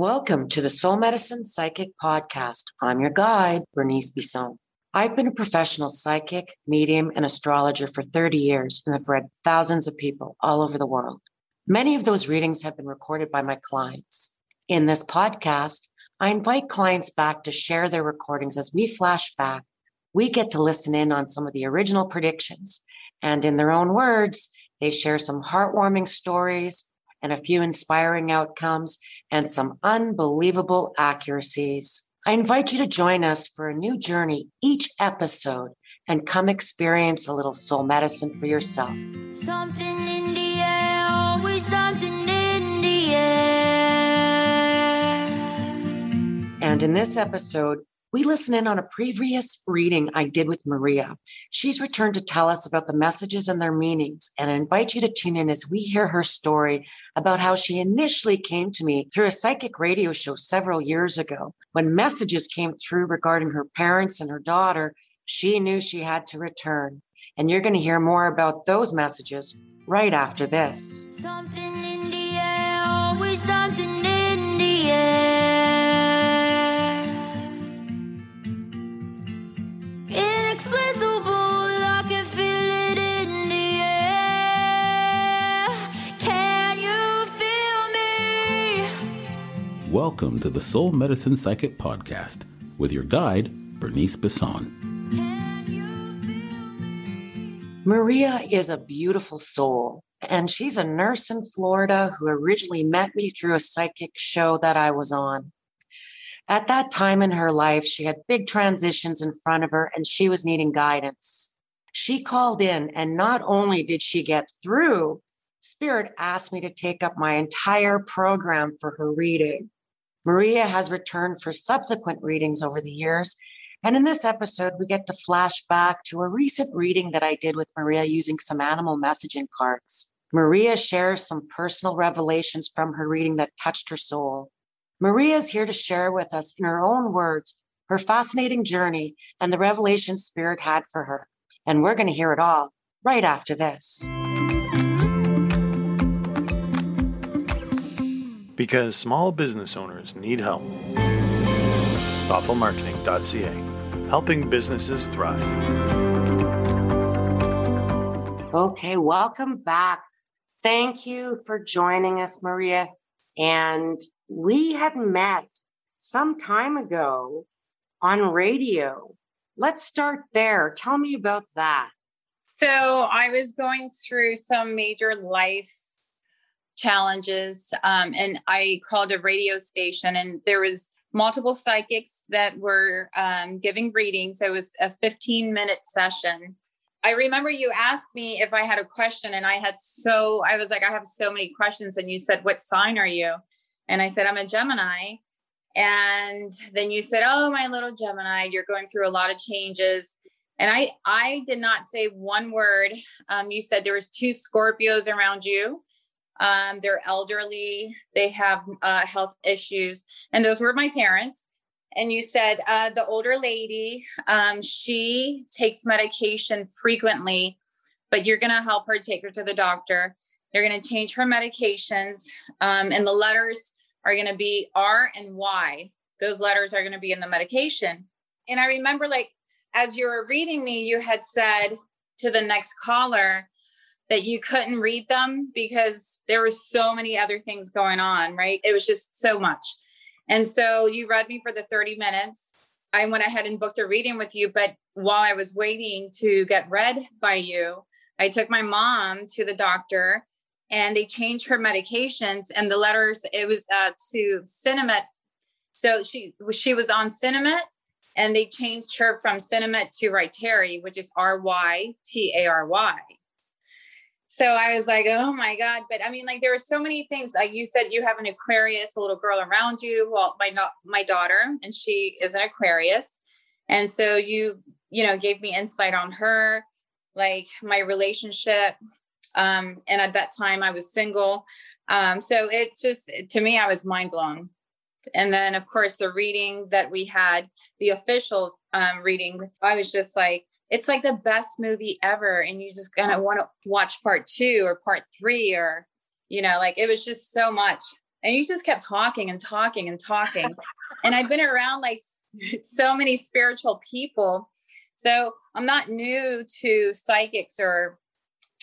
Welcome to the Soul Medicine Psychic Podcast. I'm your guide, Bernice Bisson. I've been a professional psychic, medium, and astrologer for 30 years and have read thousands of people all over the world. Many of those readings have been recorded by my clients. In this podcast, I invite clients back to share their recordings as we flash back. We get to listen in on some of the original predictions, and in their own words, they share some heartwarming stories and a few inspiring outcomes and some unbelievable accuracies. I invite you to join us for a new journey each episode and come experience a little soul medicine for yourself. Something in the air, always something in the air. And in this episode, we listen in on a previous reading I did with Maria. She's returned to tell us about the messages and their meanings, and I invite you to tune in as we hear her story about how she initially came to me through a psychic radio show several years ago. When messages came through regarding her parents and her daughter, she knew she had to return. And you're going to hear more about those messages right after this. Welcome to the Soul Medicine Psychic Podcast with your guide, Bernice me? Maria is a beautiful soul, and she's a nurse in Florida who originally met me through a psychic show that I was on. At that time in her life, she had big transitions in front of her and she was needing guidance. She called in, and not only did she get through, Spirit asked me to take up my entire program for her reading. Maria has returned for subsequent readings over the years. And in this episode, we get to flash back to a recent reading that I did with Maria using some animal messaging cards. Maria shares some personal revelations from her reading that touched her soul. Maria is here to share with us, in her own words, her fascinating journey and the revelation Spirit had for her. And we're going to hear it all right after this. Because small business owners need help. Thoughtfulmarketing.ca, helping businesses thrive. Okay, welcome back. Thank you for joining us, Maria. And we had met some time ago on radio. Let's start there. Tell me about that. So I was going through some major life challenges, um, and I called a radio station, and there was multiple psychics that were um, giving readings. It was a 15 minute session. I remember you asked me if I had a question, and I had so I was like, I have so many questions, and you said, "What sign are you?" And I said, "I'm a Gemini." And then you said, "Oh, my little Gemini, you're going through a lot of changes." And I I did not say one word. Um, you said there was two Scorpios around you. Um, they're elderly. They have uh, health issues, and those were my parents. And you said uh, the older lady, um, she takes medication frequently, but you're going to help her take her to the doctor. You're going to change her medications, um, and the letters are going to be R and Y. Those letters are going to be in the medication. And I remember, like, as you were reading me, you had said to the next caller that you couldn't read them because there were so many other things going on, right? It was just so much. And so you read me for the 30 minutes. I went ahead and booked a reading with you. But while I was waiting to get read by you, I took my mom to the doctor and they changed her medications and the letters, it was uh, to Sinemet. So she, she was on Sinemet and they changed her from Sinemet to Rytary, which is R Y T A R Y. so I was like, oh my God. But I mean, like there were so many things. Like you said, you have an Aquarius, a little girl around you. Well, my not my daughter, and she is an Aquarius. And so you, you know, gave me insight on her, like my relationship. Um, and at that time I was single. Um, so it just to me, I was mind blown. And then of course the reading that we had, the official um reading, I was just like, it's like the best movie ever and you just kind of want to watch part two or part three or you know like it was just so much. And you just kept talking and talking and talking. And i've been around like so many spiritual people. So i'm not new to psychics or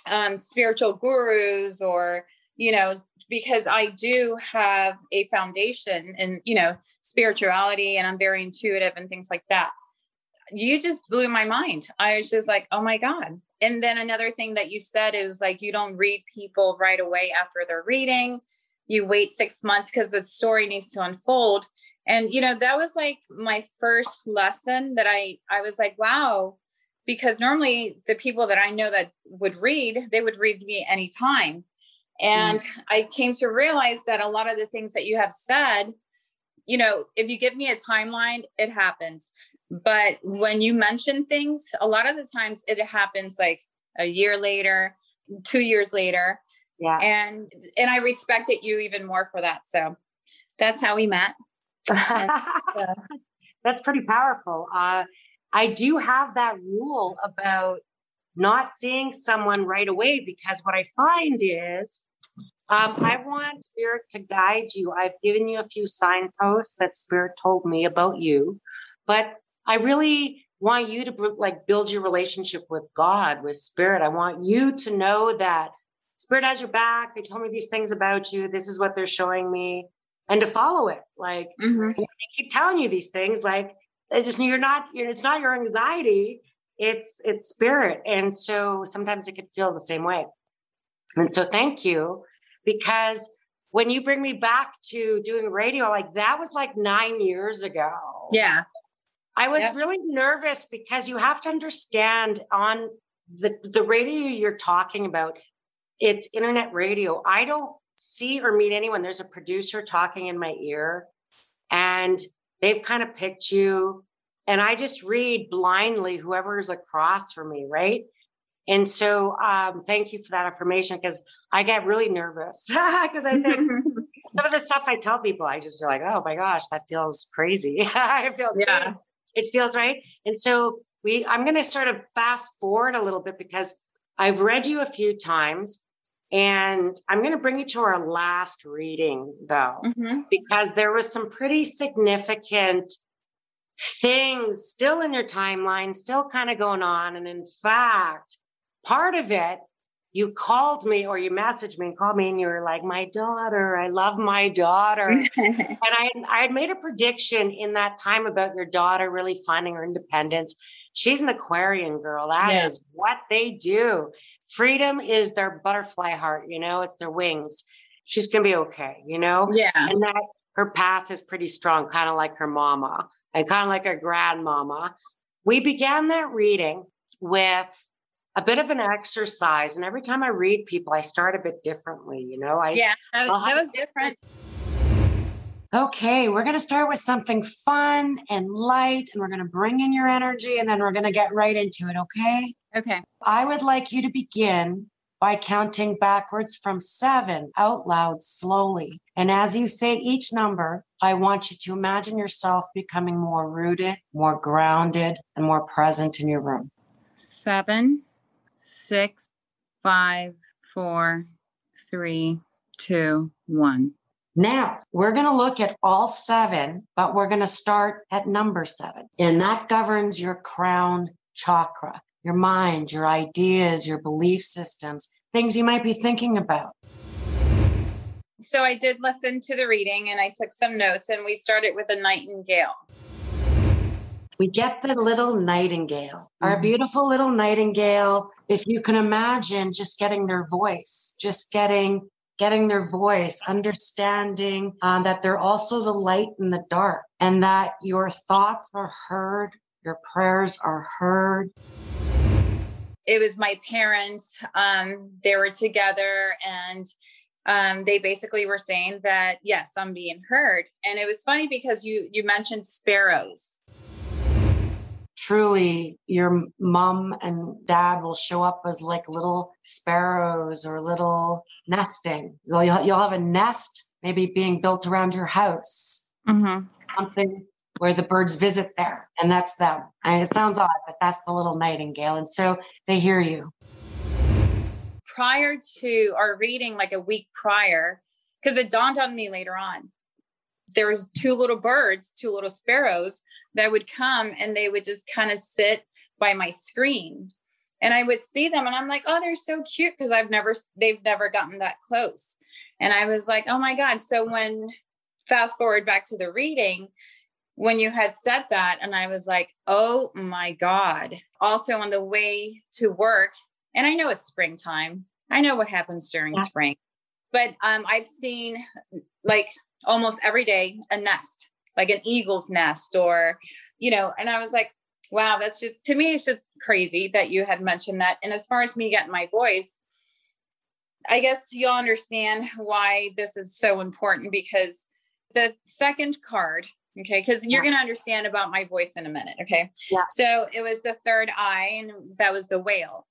um, spiritual gurus or you know because i do have a foundation in you know spirituality and i'm very intuitive and things like that you just blew my mind. I was just like, oh my God. And then another thing that you said is like, you don't read people right away after they're reading. You wait six months because the story needs to unfold. And, you know, that was like my first lesson that I, I was like, wow, because normally the people that I know that would read, they would read me anytime. And mm. I came to realize that a lot of the things that you have said, you know, if you give me a timeline, it happens. But when you mention things, a lot of the times it happens like a year later, two years later. Yeah. And and I respected you even more for that. So that's how we met. And, uh, that's pretty powerful. Uh, I do have that rule about not seeing someone right away because what I find is um, I want spirit to guide you. I've given you a few signposts that spirit told me about you, but I really want you to like build your relationship with God, with spirit. I want you to know that spirit has your back. They told me these things about you. This is what they're showing me and to follow it. Like mm-hmm. they keep telling you these things, like it's just, you're not, you're, it's not your anxiety. It's, it's spirit. And so sometimes it could feel the same way. And so thank you because when you bring me back to doing radio, like that was like nine years ago. Yeah. I was really nervous because you have to understand on the, the radio you're talking about, it's internet radio. I don't see or meet anyone. There's a producer talking in my ear and they've kind of picked you. And I just read blindly whoever's across from me, right? And so um, thank you for that information because I get really nervous because I think some of the stuff I tell people, I just feel like, oh my gosh, that feels crazy. it feels yeah. Good it feels right. And so we, I'm going to sort of fast forward a little bit because I've read you a few times and I'm going to bring you to our last reading though, mm-hmm. because there was some pretty significant things still in your timeline, still kind of going on. And in fact, part of it you called me or you messaged me and called me and you were like, my daughter, I love my daughter. and I, I had made a prediction in that time about your daughter really finding her independence. She's an Aquarian girl. That yeah. is what they do. Freedom is their butterfly heart, you know, it's their wings. She's going to be okay, you know? Yeah. And that her path is pretty strong, kind of like her mama and kind of like her grandmama. We began that reading with a bit of an exercise. And every time I read people, I start a bit differently, you know? I Yeah, that was, that was different. Okay, we're going to start with something fun and light, and we're going to bring in your energy, and then we're going to get right into it, okay? Okay. I would like you to begin by counting backwards from seven out loud slowly. And as you say each number, I want you to imagine yourself becoming more rooted, more grounded, and more present in your room. Seven six, five, four, three, two, one. Now we're going to look at all seven, but we're going to start at number seven. And that governs your crown chakra, your mind, your ideas, your belief systems, things you might be thinking about. So I did listen to the reading and I took some notes, and we started with a nightingale we get the little nightingale, mm-hmm. our beautiful little nightingale. If you can imagine just getting their voice, just getting getting their voice, understanding um, that they're also the light in the dark, and that your thoughts are heard, your prayers are heard. it was my parents. Um, they were together and um, they basically were saying that yes, I'm being heard. And it was funny because you you mentioned sparrows. Truly, your mom and dad will show up as like little sparrows or little nesting. You'll, you'll have a nest maybe being built around your house, Mm-hmm. something where the birds visit there, and that's them. And it sounds odd, but that's the little nightingale. And so they hear you. Prior to our reading, like a week prior, because it dawned on me later on, there was two little birds, two little sparrows that would come and they would just kind of sit by my screen. And I would see them and I'm like, oh, they're so cute because I've never, they've never gotten that close. And I was like, oh my God. So when fast forward back to the reading, when you had said that, and I was like, oh my God. Also on the way to work, and I know it's springtime. I know what happens during Yeah. spring, but um, I've seen like almost every day a nest, like an eagle's nest, or, you know, and I was like, wow, that's just, to me, it's just crazy that you had mentioned that. And as far as me getting my voice, I guess you'll understand why this is so important because the second card, okay, because you're Yeah. going to understand about my voice in a minute, okay? Yeah. So it was the third eye, and that was the whale.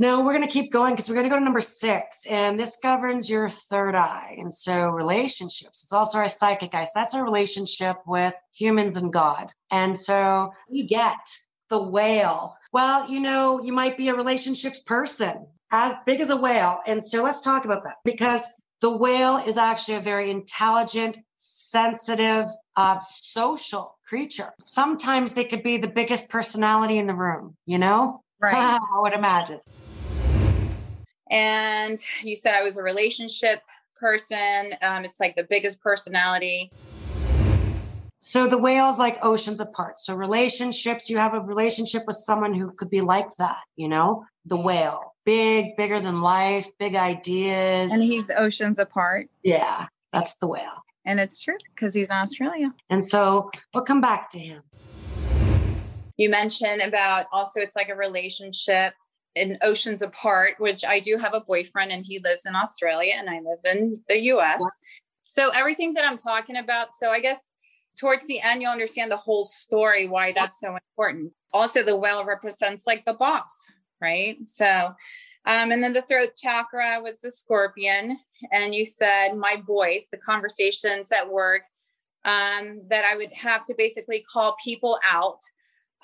No, we're going to keep going because we're going to go to number six, and this governs your third eye. And so, relationships. It's also our psychic eye. So, that's our relationship with humans and God. And so, you get the whale. Well, you know, you might be a relationships person as big as a whale. And so, let's talk about that because the whale is actually a very intelligent, sensitive, uh, social creature. Sometimes they could be the biggest personality in the room, you know? I would imagine. And you said I was a relationship person. Um, it's like the biggest personality. So the whale's like oceans apart. So relationships, you have a relationship with someone who could be like that, you know? The whale, big, bigger than life, big ideas. And he's oceans apart. yeah, that's the whale. And it's true because he's in Australia. And so we'll come back to him. You mentioned about also it's like a relationship in oceans apart, which I do have a boyfriend and he lives in Australia and I live in the US. Yeah. So everything that I'm talking about, so I guess towards the end you'll understand the whole story why that's so important. Also the whale represents like the boss, right? So um, and then the throat chakra was the scorpion. And you said my voice, the conversations at work, um, that I would have to basically call people out.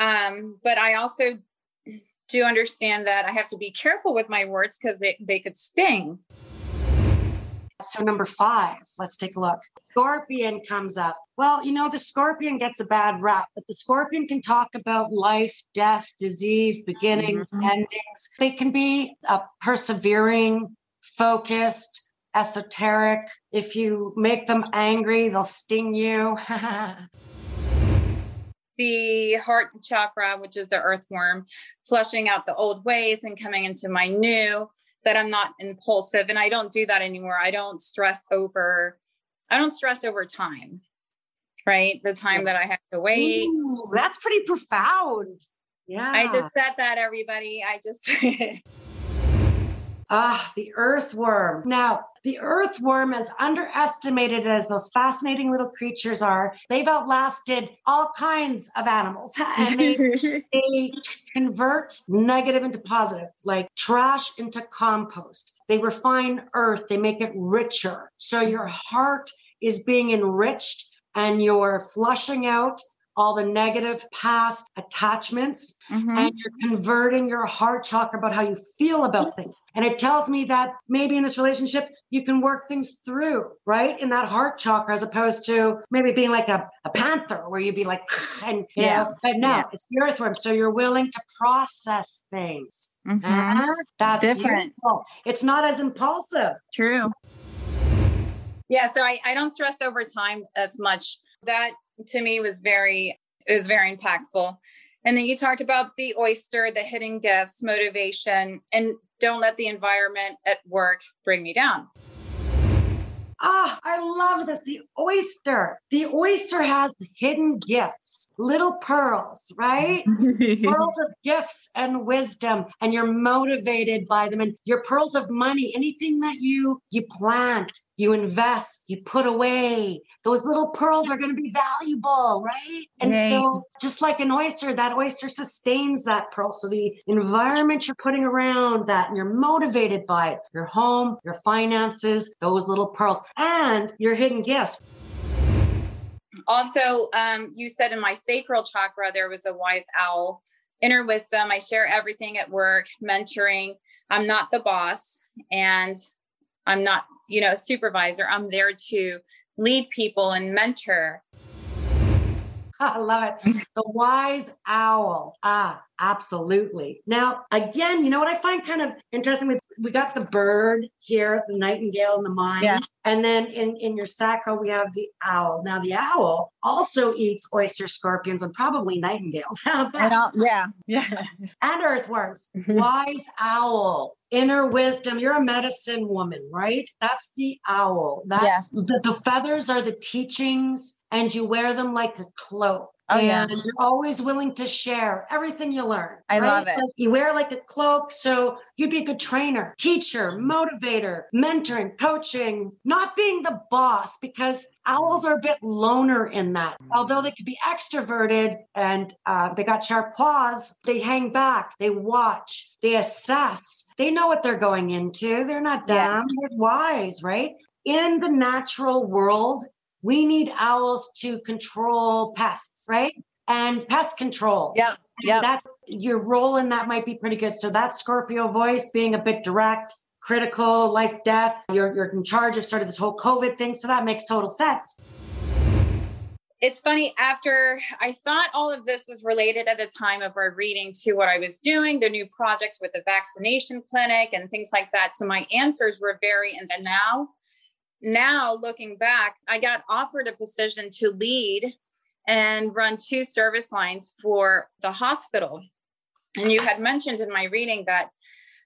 Um, but I also do understand that I have to be careful with my words because they, they could sting. So number five, let's take a look. Scorpion comes up. Well, you know, the scorpion gets a bad rap, but the scorpion can talk about life, death, disease, beginnings, Mhm. endings. They can be uh, persevering, focused, esoteric. If you make them angry, they'll sting you. The heart chakra, which is the earthworm, flushing out the old ways and coming into my new, that I'm not impulsive. And I don't do that anymore. I don't stress over, I don't stress over time, right? The time that I have to wait. Ooh, that's pretty profound. Yeah. I just said that, everybody. I just, Ah, the earthworm. Now, the earthworm, as underestimated as those fascinating little creatures are, they've outlasted all kinds of animals. and they, they convert negative into positive, like trash into compost. They refine earth, they make it richer. So your heart is being enriched and you're flushing out all the negative past attachments Mhm. and you're converting your heart chakra about how you feel about things. And it tells me that maybe in this relationship, you can work things through, right? In that heart chakra, as opposed to maybe being like a, a panther where you'd be like, and, you Yeah. know, but no, Yeah. it's the earthworm. So you're willing to process things. Mhm. Ah, that's Different. beautiful. It's not as impulsive. True. Yeah, so I, I don't stress over time as much. That to me was very it was very impactful. And then you talked about the oyster, the hidden gifts, motivation, and don't let the environment at work bring me down. Ah, I love this. The oyster. The oyster has hidden gifts, little pearls, right? pearls of gifts and wisdom, and you're motivated by them. And your pearls of money, anything that you you plant, you invest, you put away. Those little pearls are going to be valuable, right? And Right. so, just like an oyster, that oyster sustains that pearl. So, the environment you're putting around that, and you're motivated by it your home, your finances, those little pearls, and your hidden gifts. Also, um, you said in my sacral chakra, there was a wise owl, inner wisdom. I share everything at work, mentoring. I'm not the boss and I'm not, you know, supervisor. I'm there to lead people and mentor. I love it. The wise owl. Ah, absolutely. Now, again, you know what I find kind of interesting? We, we got the bird here, the nightingale in the mind. Yeah. And then in, in your sacral, we have the owl. Now, the owl also eats oyster scorpions and probably nightingales And yeah, yeah. and earthworms. Wise owl, inner wisdom. You're a medicine woman, right? That's the owl. That's Yes. the, the feathers are the teachings, and you wear them like a cloak. Oh, yeah. and you're always willing to share everything you learn. I right? love it. Like, you wear like a cloak, so you'd be a good trainer, teacher, motivator, mentoring, coaching, not being the boss because owls are a bit loner in that. Although they could be extroverted and uh, they got sharp claws, they hang back, they watch, they assess, they know what they're going into. They're not Yeah. dumb, they're wise, right? In the natural world, we need owls to control pests, right? And pest control. Yeah. Yeah. That's your role in that might be pretty good. So that Scorpio voice being a bit direct, critical, life, death. You're you're in charge of sort of this whole COVID thing. So that makes total sense. It's funny, after I thought all of this was related at the time of our reading to what I was doing, the new projects with the vaccination clinic and things like that. So my answers were very in the now. Now, looking back, I got offered a position to lead and run two service lines for the hospital. And you had mentioned in my reading that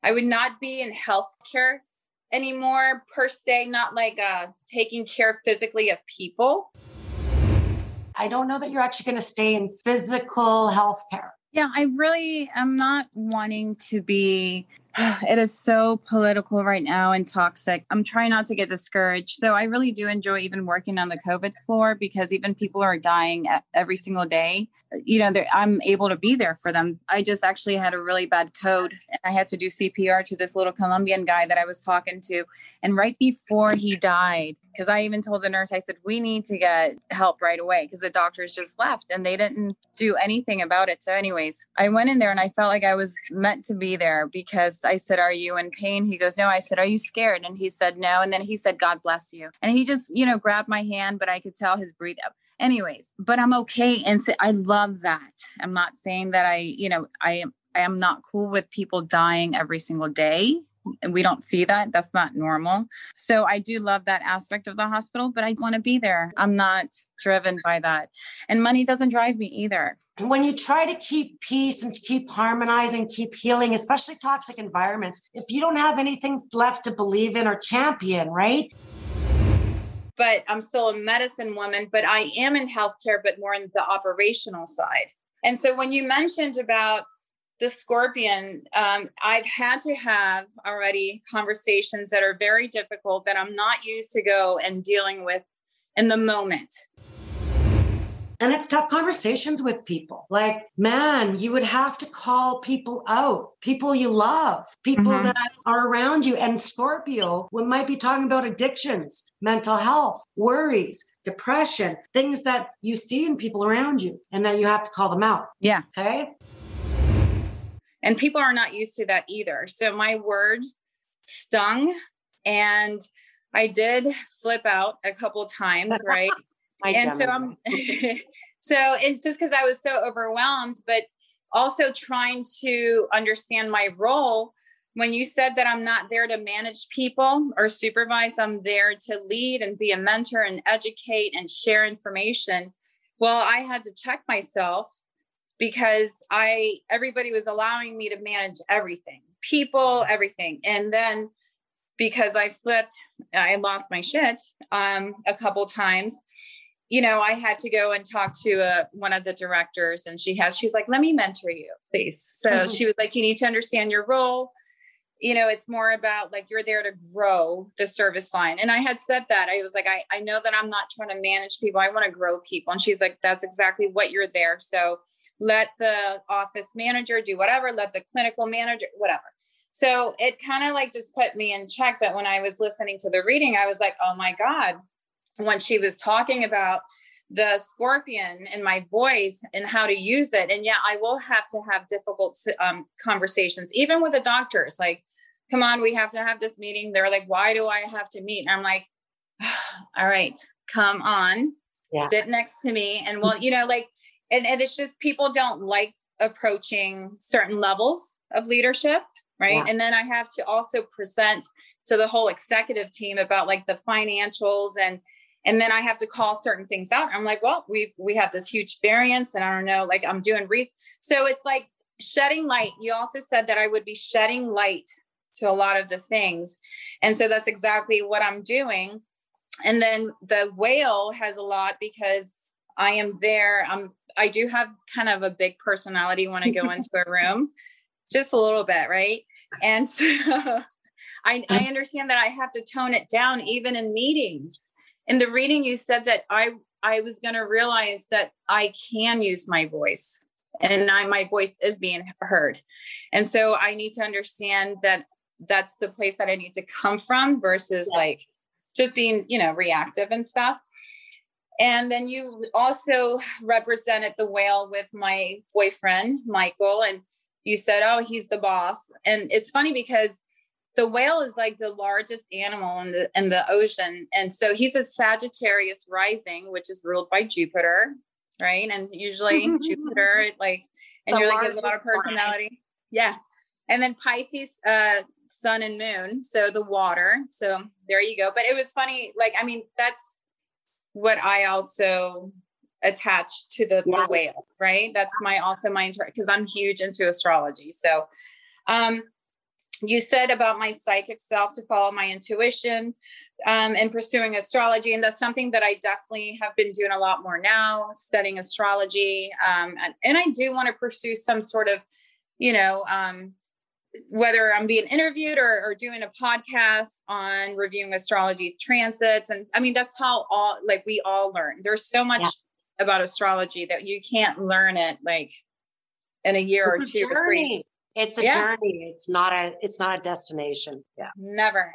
I would not be in healthcare anymore, per se, not like uh, taking care physically of people. I don't know that you're actually going to stay in physical health care. Yeah, I really am not wanting to be. It is so political right now and toxic. I'm trying not to get discouraged. So I really do enjoy even working on the COVID floor because even people are dying every single day. You know, I'm able to be there for them. I just actually had a really bad code and I had to do CPR to this little Colombian guy that I was talking to. And right before he died, because I even told the nurse, I said, we need to get help right away because the doctors just left and they didn't do anything about it. So, anyways, I went in there and I felt like I was meant to be there because I said, Are you in pain? He goes, No. I said, Are you scared? And he said, No. And then he said, God bless you. And he just, you know, grabbed my hand, but I could tell his breathe up. Anyways, but I'm okay. And so I love that. I'm not saying that I, you know, I am. I am not cool with people dying every single day. And we don't see that. That's not normal. So I do love that aspect of the hospital, but I want to be there. I'm not driven by that. And money doesn't drive me either. And when you try to keep peace and keep harmonizing, keep healing, especially toxic environments, if you don't have anything left to believe in or champion, right? but I'm still a medicine woman, but I am in healthcare, but more in the operational side. And so when you mentioned about the scorpion, um, I've had to have already conversations that are very difficult that I'm not used to go and dealing with in the moment. And it's tough conversations with people. Like, man, you would have to call people out, people you love, people Mhm. that are around you. And Scorpio, we might be talking about addictions, mental health, worries, depression, things that you see in people around you, and then you have to call them out. Yeah. Okay. And people are not used to that either. So my words stung and I did flip out a couple times, right? And so I'm so it's just because I was so overwhelmed, but also trying to understand my role. When you said that I'm not there to manage people or supervise, I'm there to lead and be a mentor and educate and share information. Well, I had to check myself because I everybody was allowing me to manage everything, people, everything. And then because I flipped, I lost my shit um, a couple times. You know, I had to go and talk to uh, one of the directors, and she has, she's like, let me mentor you, please. So mm-hmm. she was like, you need to understand your role. You know, it's more about like you're there to grow the service line. And I had said that. I was like, I, I know that I'm not trying to manage people. I want to grow people. And she's like, that's exactly what you're there. So let the office manager do whatever, let the clinical manager, whatever. So it kind of like just put me in check. But when I was listening to the reading, I was like, oh my God. When she was talking about the scorpion in my voice and how to use it. And yeah, I will have to have difficult um, conversations, even with the doctors. Like, come on, we have to have this meeting. They're like, why do I have to meet? And I'm like, all right, come on, yeah. sit next to me. And well, you know, like, and, and it's just people don't like approaching certain levels of leadership right? Yeah. and then i have to also present to the whole executive team about like the financials and and then i have to call certain things out. I'm like well we we have this huge variance and i don't know like i'm doing re so it's like shedding light. You also said that i would be shedding light to a lot of the things. And so that's exactly what i'm doing. And then the whale has a lot because i am there i'm i do have kind of a big personality when i go into a room just a little bit right and so I, I understand that I have to tone it down even in meetings. In the reading, you said that I I was going to realize that I can use my voice and I, my voice is being heard. And so I need to understand that that's the place that I need to come from versus yeah. like just being, you know, reactive and stuff. And then you also represented the whale with my boyfriend, Michael. And you said, oh, he's the boss. And it's funny because the whale is like the largest animal in the in the ocean. And so he's a Sagittarius rising, which is ruled by Jupiter, right? And usually Jupiter, like, and the you're like, has a lot of personality. Planet. Yeah. And then Pisces, uh, sun and moon. So the water. So there you go. But it was funny. Like, I mean, that's what I also attach to the, yeah. the whale, right? That's my also my because I'm huge into astrology. So um you said about my psychic self to follow my intuition um, and pursuing astrology and that's something that i definitely have been doing a lot more now studying astrology um, and, and, i do want to pursue some sort of you know um, whether i'm being interviewed or, or, doing a podcast on reviewing astrology transits and i mean that's how all like we all learn there's so much yeah about astrology that you can't learn it like in a year it's or two or three. It's a yeah. journey. It's not a it's not a destination. Yeah. Never.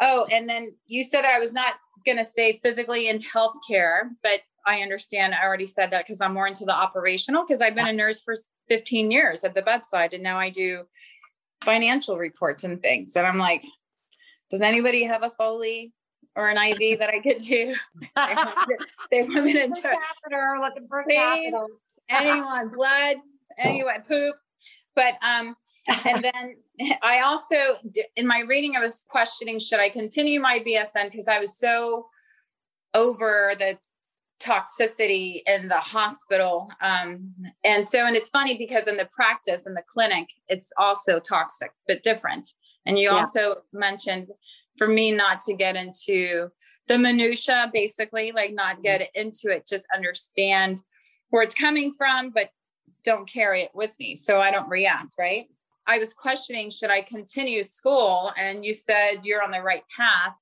Oh, and then you said that I was not going to stay physically in healthcare, but I understand. I already said that because I'm more into the operational because I've been a nurse for 15 years at the bedside and now I do financial reports and things. And I'm like, does anybody have a Foley or an IV that I could do. they want me to do catheter, looking for Please, anyone, blood, anyone, poop. But um, and then I also in my reading I was questioning should I continue my BSN because I was so over the toxicity in the hospital. Um, and so and it's funny because in the practice in the clinic it's also toxic but different. And you yeah. also mentioned for me not to get into the minutia basically like not get mm-hmm. into it just understand where it's coming from but don't carry it with me so i don't react right? I was questioning should i continue school? And you said you're on the right path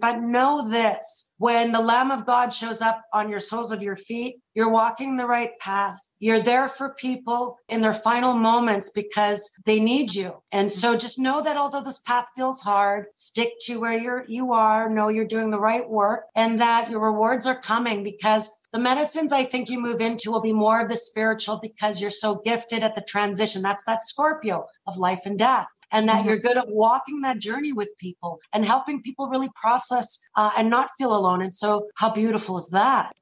but know this when the Lamb of God shows up on your soles of your feet, you're walking the right path. You're there for people in their final moments because they need you. And so just know that although this path feels hard, stick to where you're you are, know you're doing the right work and that your rewards are coming because the medicines I think you move into will be more of the spiritual because you're so gifted at the transition. That's that Scorpio of life and death and that mm-hmm. you're good at walking that journey with people and helping people really process uh, and not feel alone. And so, how beautiful is that?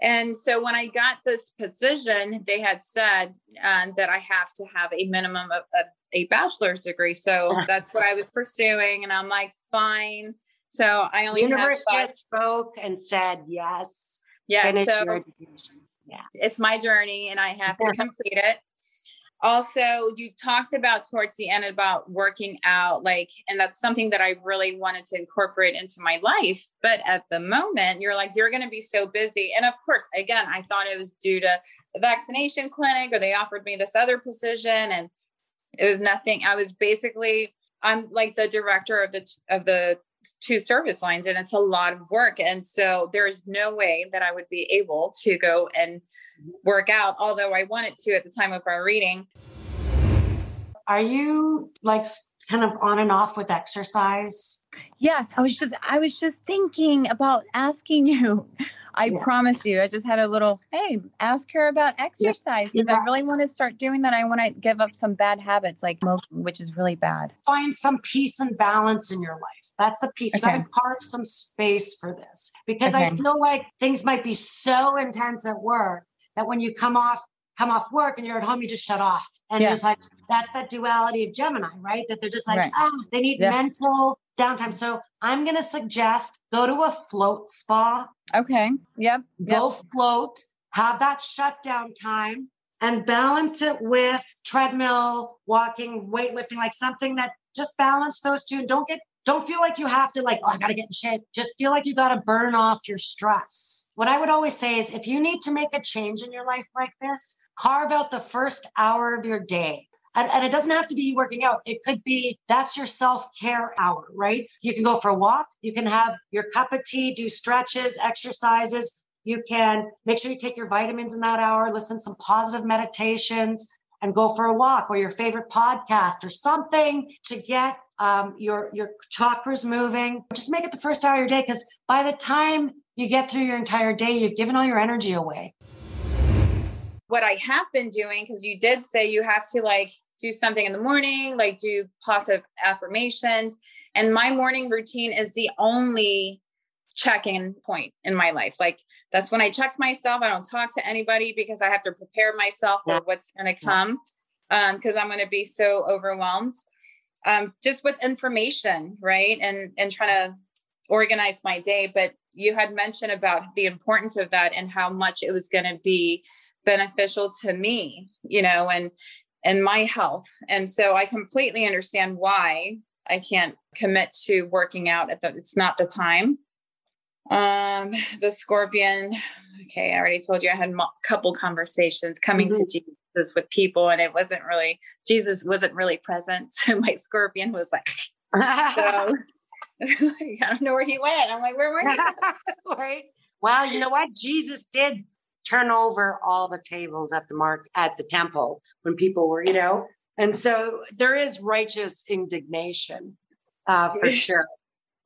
And so when I got this position, they had said uh, that I have to have a minimum of, of a bachelor's degree. So that's what I was pursuing. And I'm like, fine. So I only universe just spoke and said yes. Yes. Yeah, so yeah, it's my journey, and I have to complete it. Also you talked about towards the end about working out like and that's something that i really wanted to incorporate into my life but at the moment you're like you're going to be so busy. And of course again i thought it was due to the vaccination clinic or they offered me this other position and it was nothing. I was basically i'm like the director of the of the two service lines and it's a lot of work and so there's no way that i would be able to go and work out although i wanted to at the time of our reading. Are you like kind of on and off with exercise? Yes, I was just I was just thinking about asking you. I Yeah. promise you. I just had a little, hey, ask her about exercise because Yeah. I really want to start doing that. I want to give up some bad habits like smoking, which is really bad. Find some peace and balance in your life. That's the piece. You got to carve some space for this because I feel like things might be so intense at work that when you come off come off work and you're at home, you just shut off. And Yeah. it's like that's that duality of Gemini, right? That they're just like, Right. ah, they need mental downtime. So I'm gonna suggest go to a float spa Okay. Yep. Yep. go float, have that shutdown time, and balance it with treadmill, walking, weightlifting, like something that just balance those two. and Don't get don't feel like you have to like, oh, I gotta get in shape. Just feel like you gotta burn off your stress. What I would always say is if you need to make a change in your life like this, carve out the first hour of your day. And, and it doesn't have to be working out. It could be that's your self care hour, right? You can go for a walk. You can have your cup of tea, do stretches, exercises. You can make sure you take your vitamins in that hour, listen to some positive meditations, and go for a walk or your favorite podcast or something to get um, your your chakras moving. Just make it the first hour of your day because by the time you get through your entire day, you've given all your energy away. what I have been doing, because you did say you have to like do something in the morning, like do positive affirmations. And my morning routine is the only check-in point in my life. Like that's when I check myself. I don't talk to anybody because I have to prepare myself for what's going to come. Um, because I'm going to be so overwhelmed. Um, just with information, right? And and trying to organize my day. But you had mentioned about the importance of that and how much it was going to be beneficial to me, you know, and and my health. And so I completely understand why I can't commit to working out at the it's not the time. Um the scorpion, okay, I already told you I had a couple conversations coming to Jesus with people and it wasn't really Jesus wasn't really present. So my scorpion was like so I don't know where he went. I'm like, where were you? right? Well, you know what? Jesus did turn over all the tables at the mark at the temple when people were, you know, and so there is righteous indignation uh, for sure.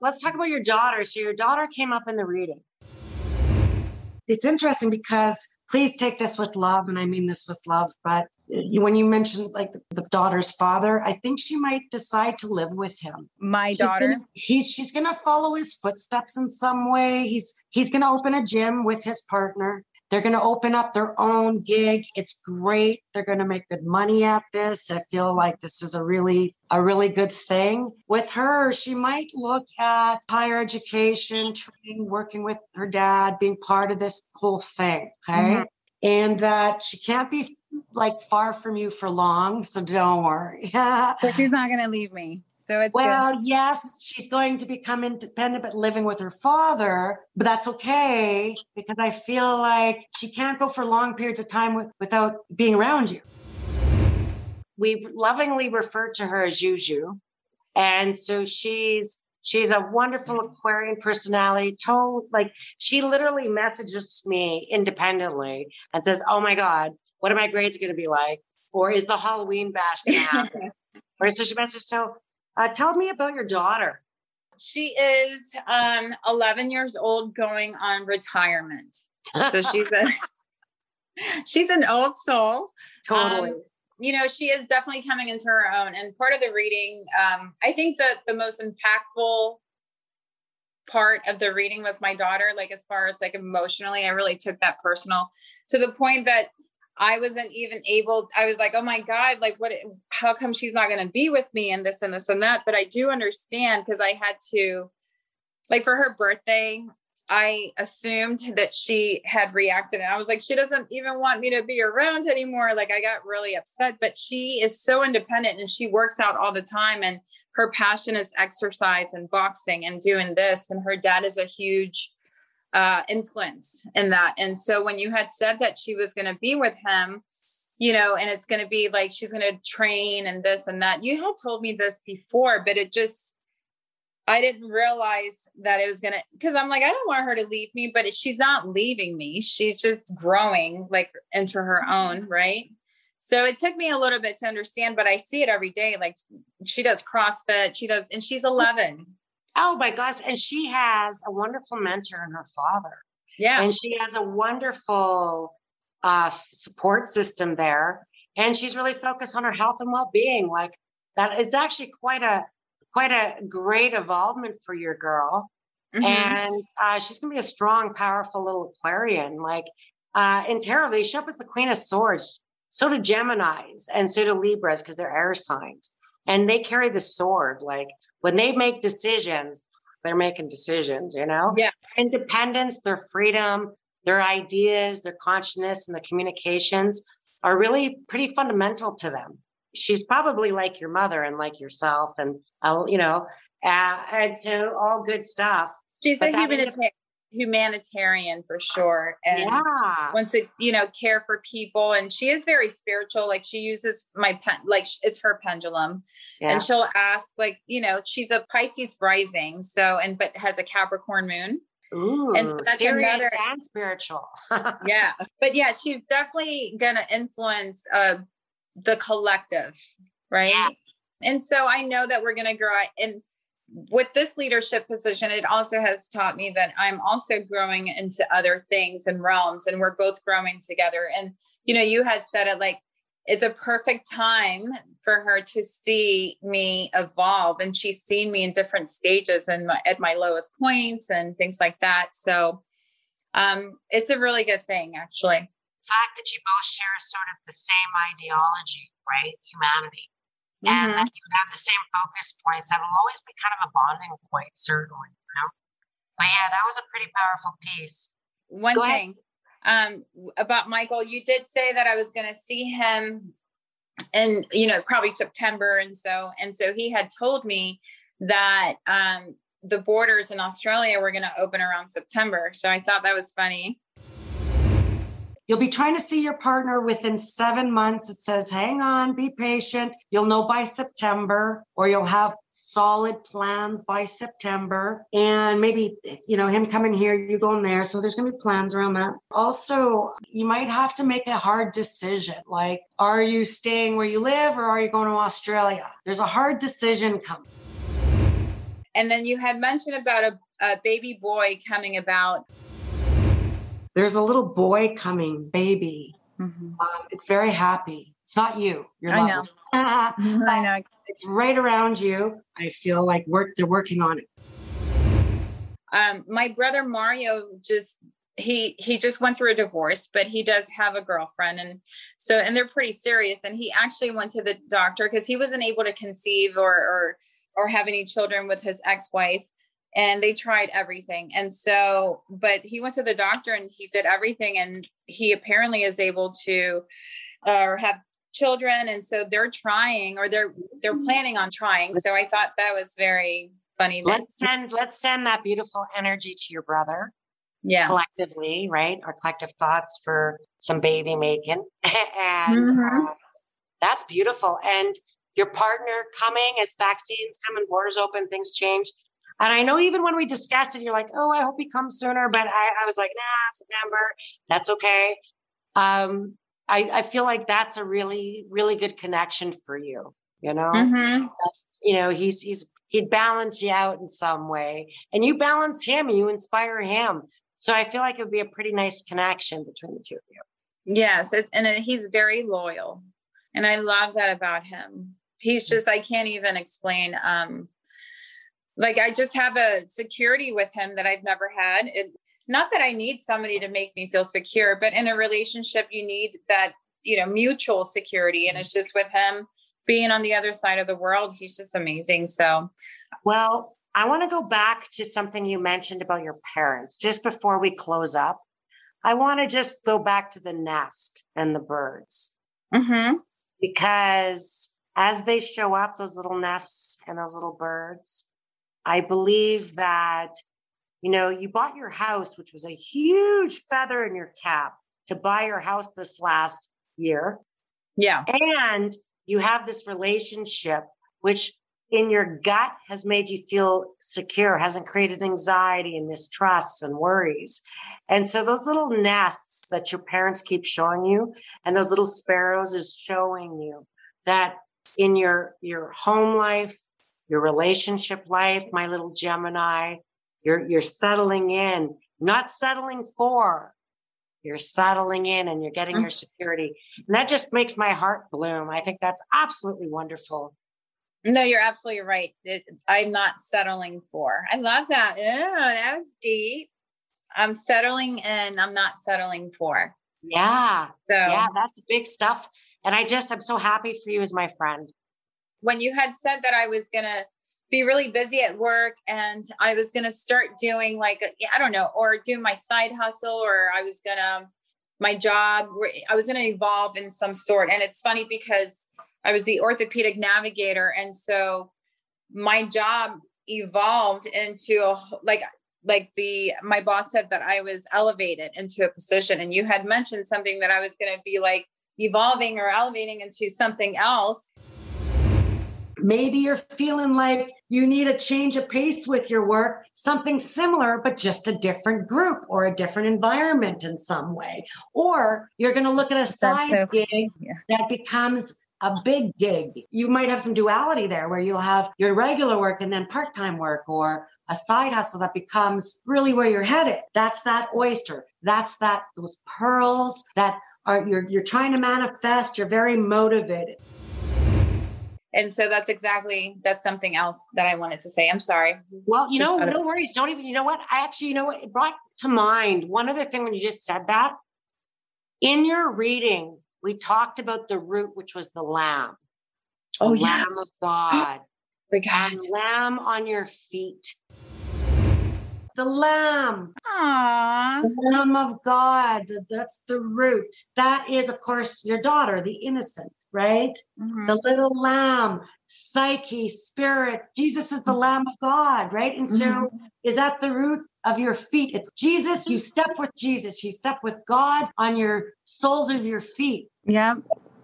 Let's talk about your daughter. So your daughter came up in the reading. It's interesting because please take this with love, and I mean this with love. But when you mentioned like the daughter's father, I think she might decide to live with him My he's daughter. gonna- he's she's gonna follow his footsteps in some way. He's he's gonna open a gym with his partner. They're gonna open up their own gig. It's great. They're gonna make good money at this. I feel like this is a really a really good thing. With her, she might look at higher education, training, working with her dad, being part of this whole thing. Okay. Mhm. And that she can't be like far from you for long. So don't worry. So she's not going to leave me. So it's Well, yes, she's going to become independent, but living with her father, but that's okay because I feel like she can't go for long periods of time with, without being around you. We lovingly refer to her as Juju. And so she's she's a wonderful Aquarian personality. Told like she literally messages me independently and says, Oh my God, what are my grades gonna be like? Or is the Halloween bash gonna happen? or so she messaged, so uh, tell me about your daughter. She is um 11 years old going on retirement. So she's a she's an old soul. totally. Um, you know, she is definitely coming into her own. And part of the reading, um, I think that the most impactful part of the reading was my daughter, like as far as like emotionally, I really took that personal to the point that I wasn't even able, I was like, oh my God, like what, how come she's not going to be with me and this and this and that. But I do understand because I had to, like for her birthday, I assumed that she had reacted. And I was like, she doesn't even want me to be around anymore. Like I got really upset, but she is so independent and she works out all the time. And her passion is exercise and boxing and doing this. And her dad is a huge uh, influence in that. And so when you had said that she was going to be with him, you know, and it's going to be like she's going to train and this and that, you had told me this before, but it just, I didn't realize that it was going to, because I'm like, I don't want her to leave me, but she's not leaving me. She's just growing like into her own, right? So it took me a little bit to understand, but I see it every day. Like she does CrossFit, she does, and she's 11. Oh my gosh. And she has a wonderful mentor in her father. Yeah. And she has a wonderful uh, support system there. And she's really focused on her health and well-being. Like that is actually quite a quite a great involvement for your girl. Mm-hmm. And uh, she's gonna be a strong, powerful little Aquarian. Like uh, in tarot, they show up as the Queen of Swords. So do Gemini's and so do Libras because they're air signs. And they carry the sword. Like when they make decisions, they're making decisions, you know? Yeah. Independence, their freedom, their ideas, their consciousness, and the communications are really pretty fundamental to them. She's probably like your mother and like yourself, and uh, you know, uh, and so all good stuff. She's but a humanitarian humanitarian for sure and yeah. wants to you know care for people and she is very spiritual like she uses my pen like it's her pendulum yeah. and she'll ask like you know she's a pisces rising so and but has a capricorn moon Ooh, and so that's another and spiritual yeah but yeah she's definitely gonna influence uh the collective right yes. and so i know that we're gonna grow and with this leadership position, it also has taught me that I'm also growing into other things and realms, and we're both growing together. And, you know, you had said it like it's a perfect time for her to see me evolve. And she's seen me in different stages and at my lowest points and things like that. So um, it's a really good thing, actually. The fact that you both share sort of the same ideology, right? Humanity mm-hmm. and that you have the same focus points. That will always be kind of a bonding point, certainly. You know? But yeah, that was a pretty powerful piece. One Go thing um, about Michael, you did say that I was going to see him and you know probably September, and so and so he had told me that um, the borders in Australia were going to open around September. So I thought that was funny. You'll be trying to see your partner within seven months. It says, hang on, be patient. You'll know by September, or you'll have solid plans by September. And maybe, you know, him coming here, you going there. So there's going to be plans around that. Also, you might have to make a hard decision like, are you staying where you live or are you going to Australia? There's a hard decision coming. And then you had mentioned about a, a baby boy coming about there's a little boy coming, baby. Mm-hmm. Um, it's very happy. It's not you. You're I know. I know. It's right around you. I feel like work. They're working on it. Um, my brother Mario just he he just went through a divorce but he does have a girlfriend and so and they're pretty serious and he actually went to the doctor because he wasn't able to conceive or or or have any children with his ex-wife and they tried everything. And so, but he went to the doctor and he did everything, and he apparently is able to uh, have children. And so they're trying, or they're they're planning on trying. So I thought that was very funny. Let's send let's send that beautiful energy to your brother. Yeah, collectively, right? Our collective thoughts for some baby making, and mm-hmm. uh, that's beautiful. And your partner coming as vaccines come and borders open, things change and I know even when we discussed it, you're like, oh, I hope he comes sooner. But I, I was like, nah, September, that's okay. Um, I, I feel like that's a really, really good connection for you, you know? Mm-hmm. You know, he's, he's, he'd balance you out in some way and you balance him you inspire him. So I feel like it would be a pretty nice connection between the two of you. Yes. It's, and he's very loyal. And I love that about him. He's just, I can't even explain, um, like I just have a security with him that I've never had. It, not that I need somebody to make me feel secure, but in a relationship, you need that, you know, mutual security. And it's just with him being on the other side of the world, he's just amazing. So, well, I want to go back to something you mentioned about your parents just before we close up. I want to just go back to the nest and the birds Mm-hmm. because as they show up, those little nests and those little birds, I believe that, you know, you bought your house, which was a huge feather in your cap to buy your house this last year. Yeah. And you have this relationship, which in your gut has made you feel secure, hasn't created anxiety and mistrust and worries. And so those little nests that your parents keep showing you and those little sparrows is showing you that in your your home life, your relationship life, my little Gemini, you're you're settling in, not settling for. You're settling in and you're getting mm-hmm. your security. And that just makes my heart bloom. I think that's absolutely wonderful. No, you're absolutely right. It, I'm not settling for. I love that. Oh, that was deep. I'm settling in. I'm not settling for. Yeah. So Yeah, that's big stuff. And I just, I'm so happy for you as my friend. When you had said that I was going to be really busy at work and I was going to start doing like, I don't know, or do my side hustle, or I was going to, my job, I was going to evolve in some sort. And it's funny because I was the orthopedic navigator. And so my job evolved into a, like, like the my boss said that I was elevated into a position and you had mentioned something that I was going to be like evolving or elevating into something else Maybe you're feeling like you need a change of pace with your work, something similar, but just a different group or a different environment in some way. Or you're going to look at a side so gig Yeah. that becomes a big gig. You might have some duality there where you'll have your regular work and then part time work or a side hustle that becomes really where you're headed. That's that oyster. That's that, those pearls that are, you're, you're trying to manifest. You're very motivated. And so that's exactly that's something else that I wanted to say. I'm sorry. Well, you Just know, no worries. Don't even, you know what? I actually, you know what? It brought to mind one other thing when you just said that. In your reading, we talked about the root, which was the lamb. Oh, the Oh, yeah. Lamb of God. Forgot. and lamb on your feet. The lamb, Aww. the lamb of God. That's the root. That is, of course, your daughter, the innocent, right? Mhm. the little lamb, psyche, spirit. Jesus is the mm-hmm. Lamb of God, right? And so mm-hmm. is at the root of your feet. It's Jesus. You mm-hmm. step with Jesus. You step with God on your soles of your feet. Yeah,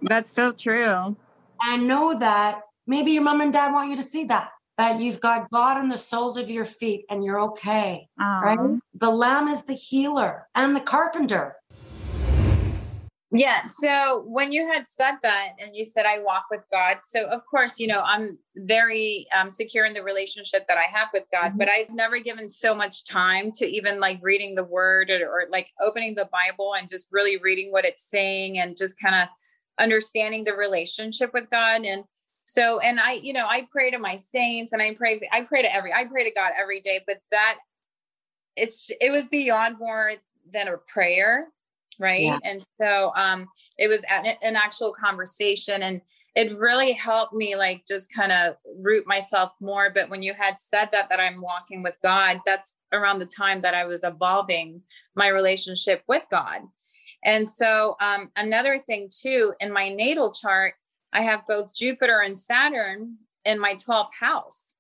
That's so true. And know that maybe your mom and dad want you to see that. That you've got God on the soles of your feet and you're okay, right? The lamb is the healer and the carpenter. Yeah. So when you had said that and you said I walk with God, so of course, you know, I'm very um, secure in the relationship that I have with God, but I've never given so much time to even like reading the word or, or like opening the Bible and just really reading what it's saying and just kind of understanding the relationship with God. And so, and I, you know, I pray to my saints and I pray, I pray to every, I pray to God every day, but that it's, it was beyond more than a prayer right? Yeah. and so um it was an, an actual conversation and it really helped me like just kind of root myself more. But when you had said that that i'm walking with god that's around the time that i was evolving my relationship with god. And so um another thing too in my natal chart i have both jupiter and saturn in my 12th house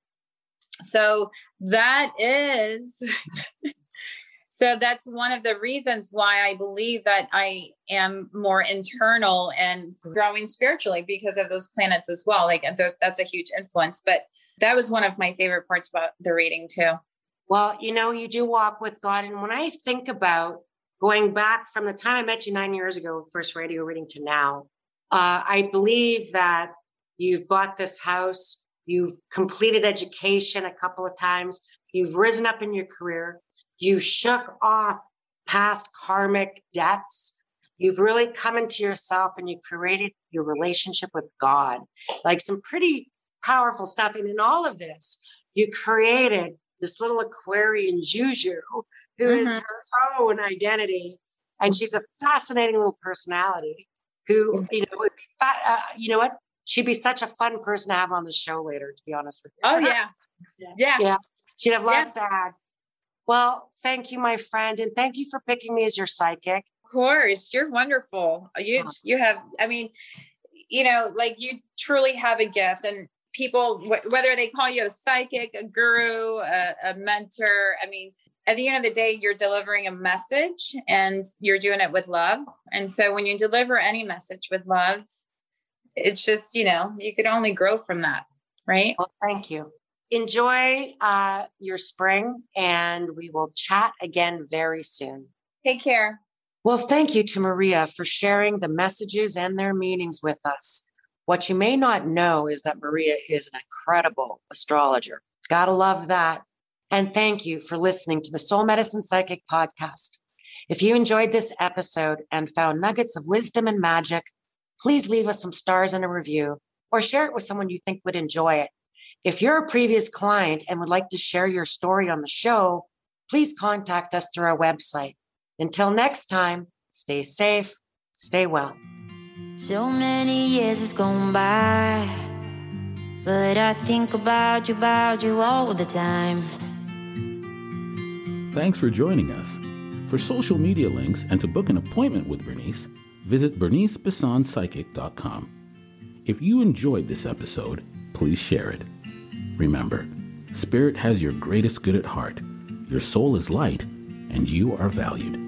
so that is so that's one of the reasons why I believe that I am more internal and growing spiritually because of those planets as well. Like uh, that's a huge influence. But that was one of my favorite parts about the reading too. Well, you know, you do walk with God. And when I think about going back from the time I met you nine years ago, first radio reading to now, uh, I believe that you've bought this house, you've completed education a couple of times, you've risen up in your career, you shook off past karmic debts. You've really come into yourself and you created your relationship with God, like some pretty powerful stuff. And in all of this, you created this little Aquarian Juju, who is Mhm. her own identity, and she's a fascinating little personality. Who you know would be fa- uh, you know what? She'd be such a fun person to have on the show later. To be honest with you. Oh yeah. Yeah. Yeah. Yeah. She'd have lots to add. Well, thank you, my friend, and thank you for picking me as your psychic. Of course, you're wonderful. You Oh. you have. I mean, you know, like you truly have a gift, and people, wh- whether they call you a psychic, a guru, a, a mentor. I mean, at the end of the day, you're delivering a message, and you're doing it with love. And so, when you deliver any message with love, it's just you know you could only grow from that, right? Well, thank you. Enjoy uh, your spring, and we will chat again very soon. Take care. Well, thank you to Maria for sharing the messages and their meanings with us. What you may not know is that Maria is an incredible astrologer. Gotta love that. And thank you for listening to the Soul Medicine Psychic Podcast. If you enjoyed this episode and found nuggets of wisdom and magic, please leave us some stars and a review or share it with someone you think would enjoy it. If you're a previous client and would like to share your story on the show, please contact us through our website. Until next time, stay safe, stay well. So many years has gone by, but I think about you, about you all the time. Thanks for joining us. For social media links and to book an appointment with Bernice, visit bernicebessonpsychic.com. If you enjoyed this episode, please share it. Remember, Spirit has your greatest good at heart. Your soul is light, and you are valued.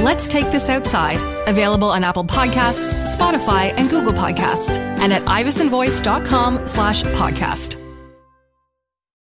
Let's Take This Outside, available on Apple Podcasts, Spotify, and Google Podcasts, and at ivesonvoice.com slash podcast.